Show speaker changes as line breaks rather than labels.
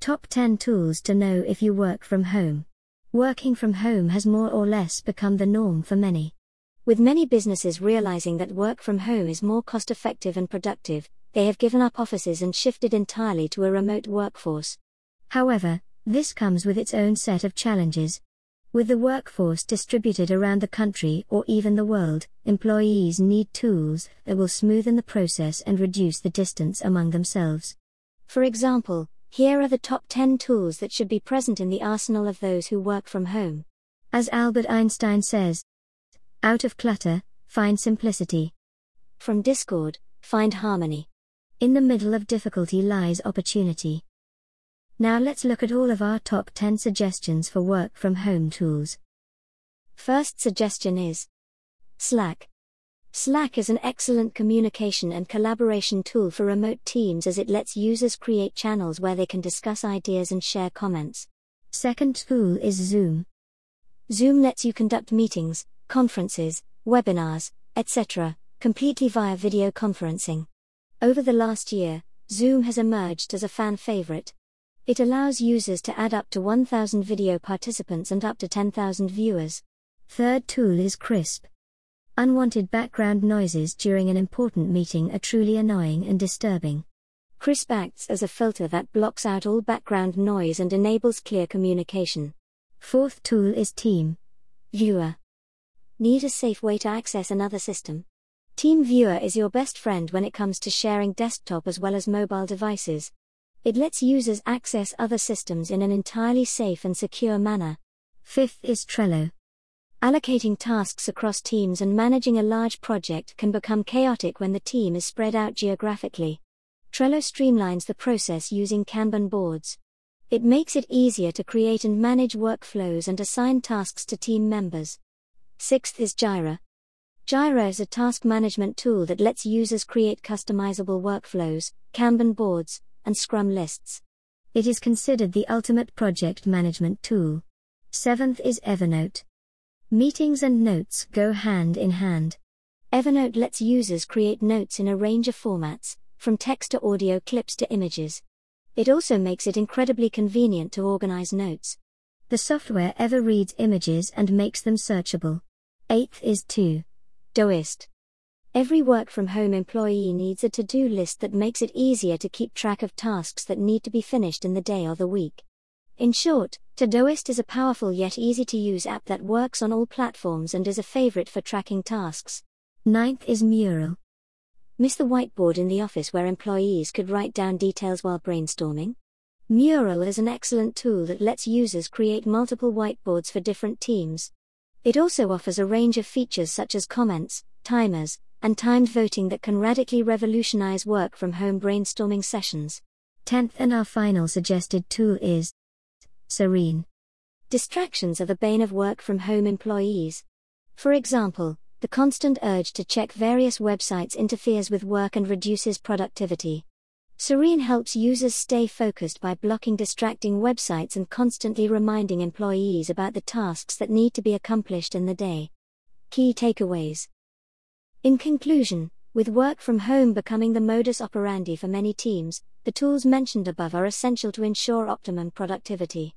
Top 10 Tools to Know If You Work From Home. Working from home has more or less become the norm for many. With many businesses realizing that work from home is more cost effective and productive, they have given up offices and shifted entirely to a remote workforce. However, this comes with its own set of challenges. With the workforce distributed around the country or even the world, employees need tools that will smoothen the process and reduce the distance among themselves. For example, here are the top 10 tools that should be present in the arsenal of those who work from home. As Albert Einstein says, out of clutter, find simplicity. From discord, find harmony. In the middle of difficulty lies opportunity. Now let's look at all of our top 10 suggestions for work from home tools. First suggestion is Slack. Slack is an excellent communication and collaboration tool for remote teams as it lets users create channels where they can discuss ideas and share comments. Second tool is Zoom. Zoom lets you conduct meetings, conferences, webinars, etc., completely via video conferencing. Over the last year, Zoom has emerged as a fan favorite. It allows users to add up to 1,000 video participants and up to 10,000 viewers. Third tool is Krisp. Unwanted background noises during an important meeting are truly annoying and disturbing. Krisp acts as a filter that blocks out all background noise and enables clear communication. Fourth tool is Team Viewer. Need a safe way to access another system? Team Viewer is your best friend when it comes to sharing desktop as well as mobile devices. It lets users access other systems in an entirely safe and secure manner. Fifth is Trello. Allocating tasks across teams and managing a large project can become chaotic when the team is spread out geographically. Trello streamlines the process using Kanban boards. It makes it easier to create and manage workflows and assign tasks to team members. Sixth is Jira. Jira is a task management tool that lets users create customizable workflows, Kanban boards, and Scrum lists. It is considered the ultimate project management tool. Seventh is Evernote. Meetings and notes go hand in hand. Evernote lets users create notes in a range of formats, from text to audio clips to images. It also makes it incredibly convenient to organize notes. The software ever reads images and makes them searchable. Eighth is to Doist. Every work from home employee needs a to do list that makes it easier to keep track of tasks that need to be finished in the day or the week. In short, Todoist is a powerful yet easy to use app that works on all platforms and is a favorite for tracking tasks. Ninth is Mural. Miss the whiteboard in the office where employees could write down details while brainstorming? Mural is an excellent tool that lets users create multiple whiteboards for different teams. It also offers a range of features such as comments, timers, and timed voting that can radically revolutionize work from home brainstorming sessions. Tenth and our final suggested tool is Serene. Distractions are the bane of work from home employees. For example, the constant urge to check various websites interferes with work and reduces productivity. Serene helps users stay focused by blocking distracting websites and constantly reminding employees about the tasks that need to be accomplished in the day. Key takeaways In conclusion, with work from home becoming the modus operandi for many teams, the tools mentioned above are essential to ensure optimum productivity.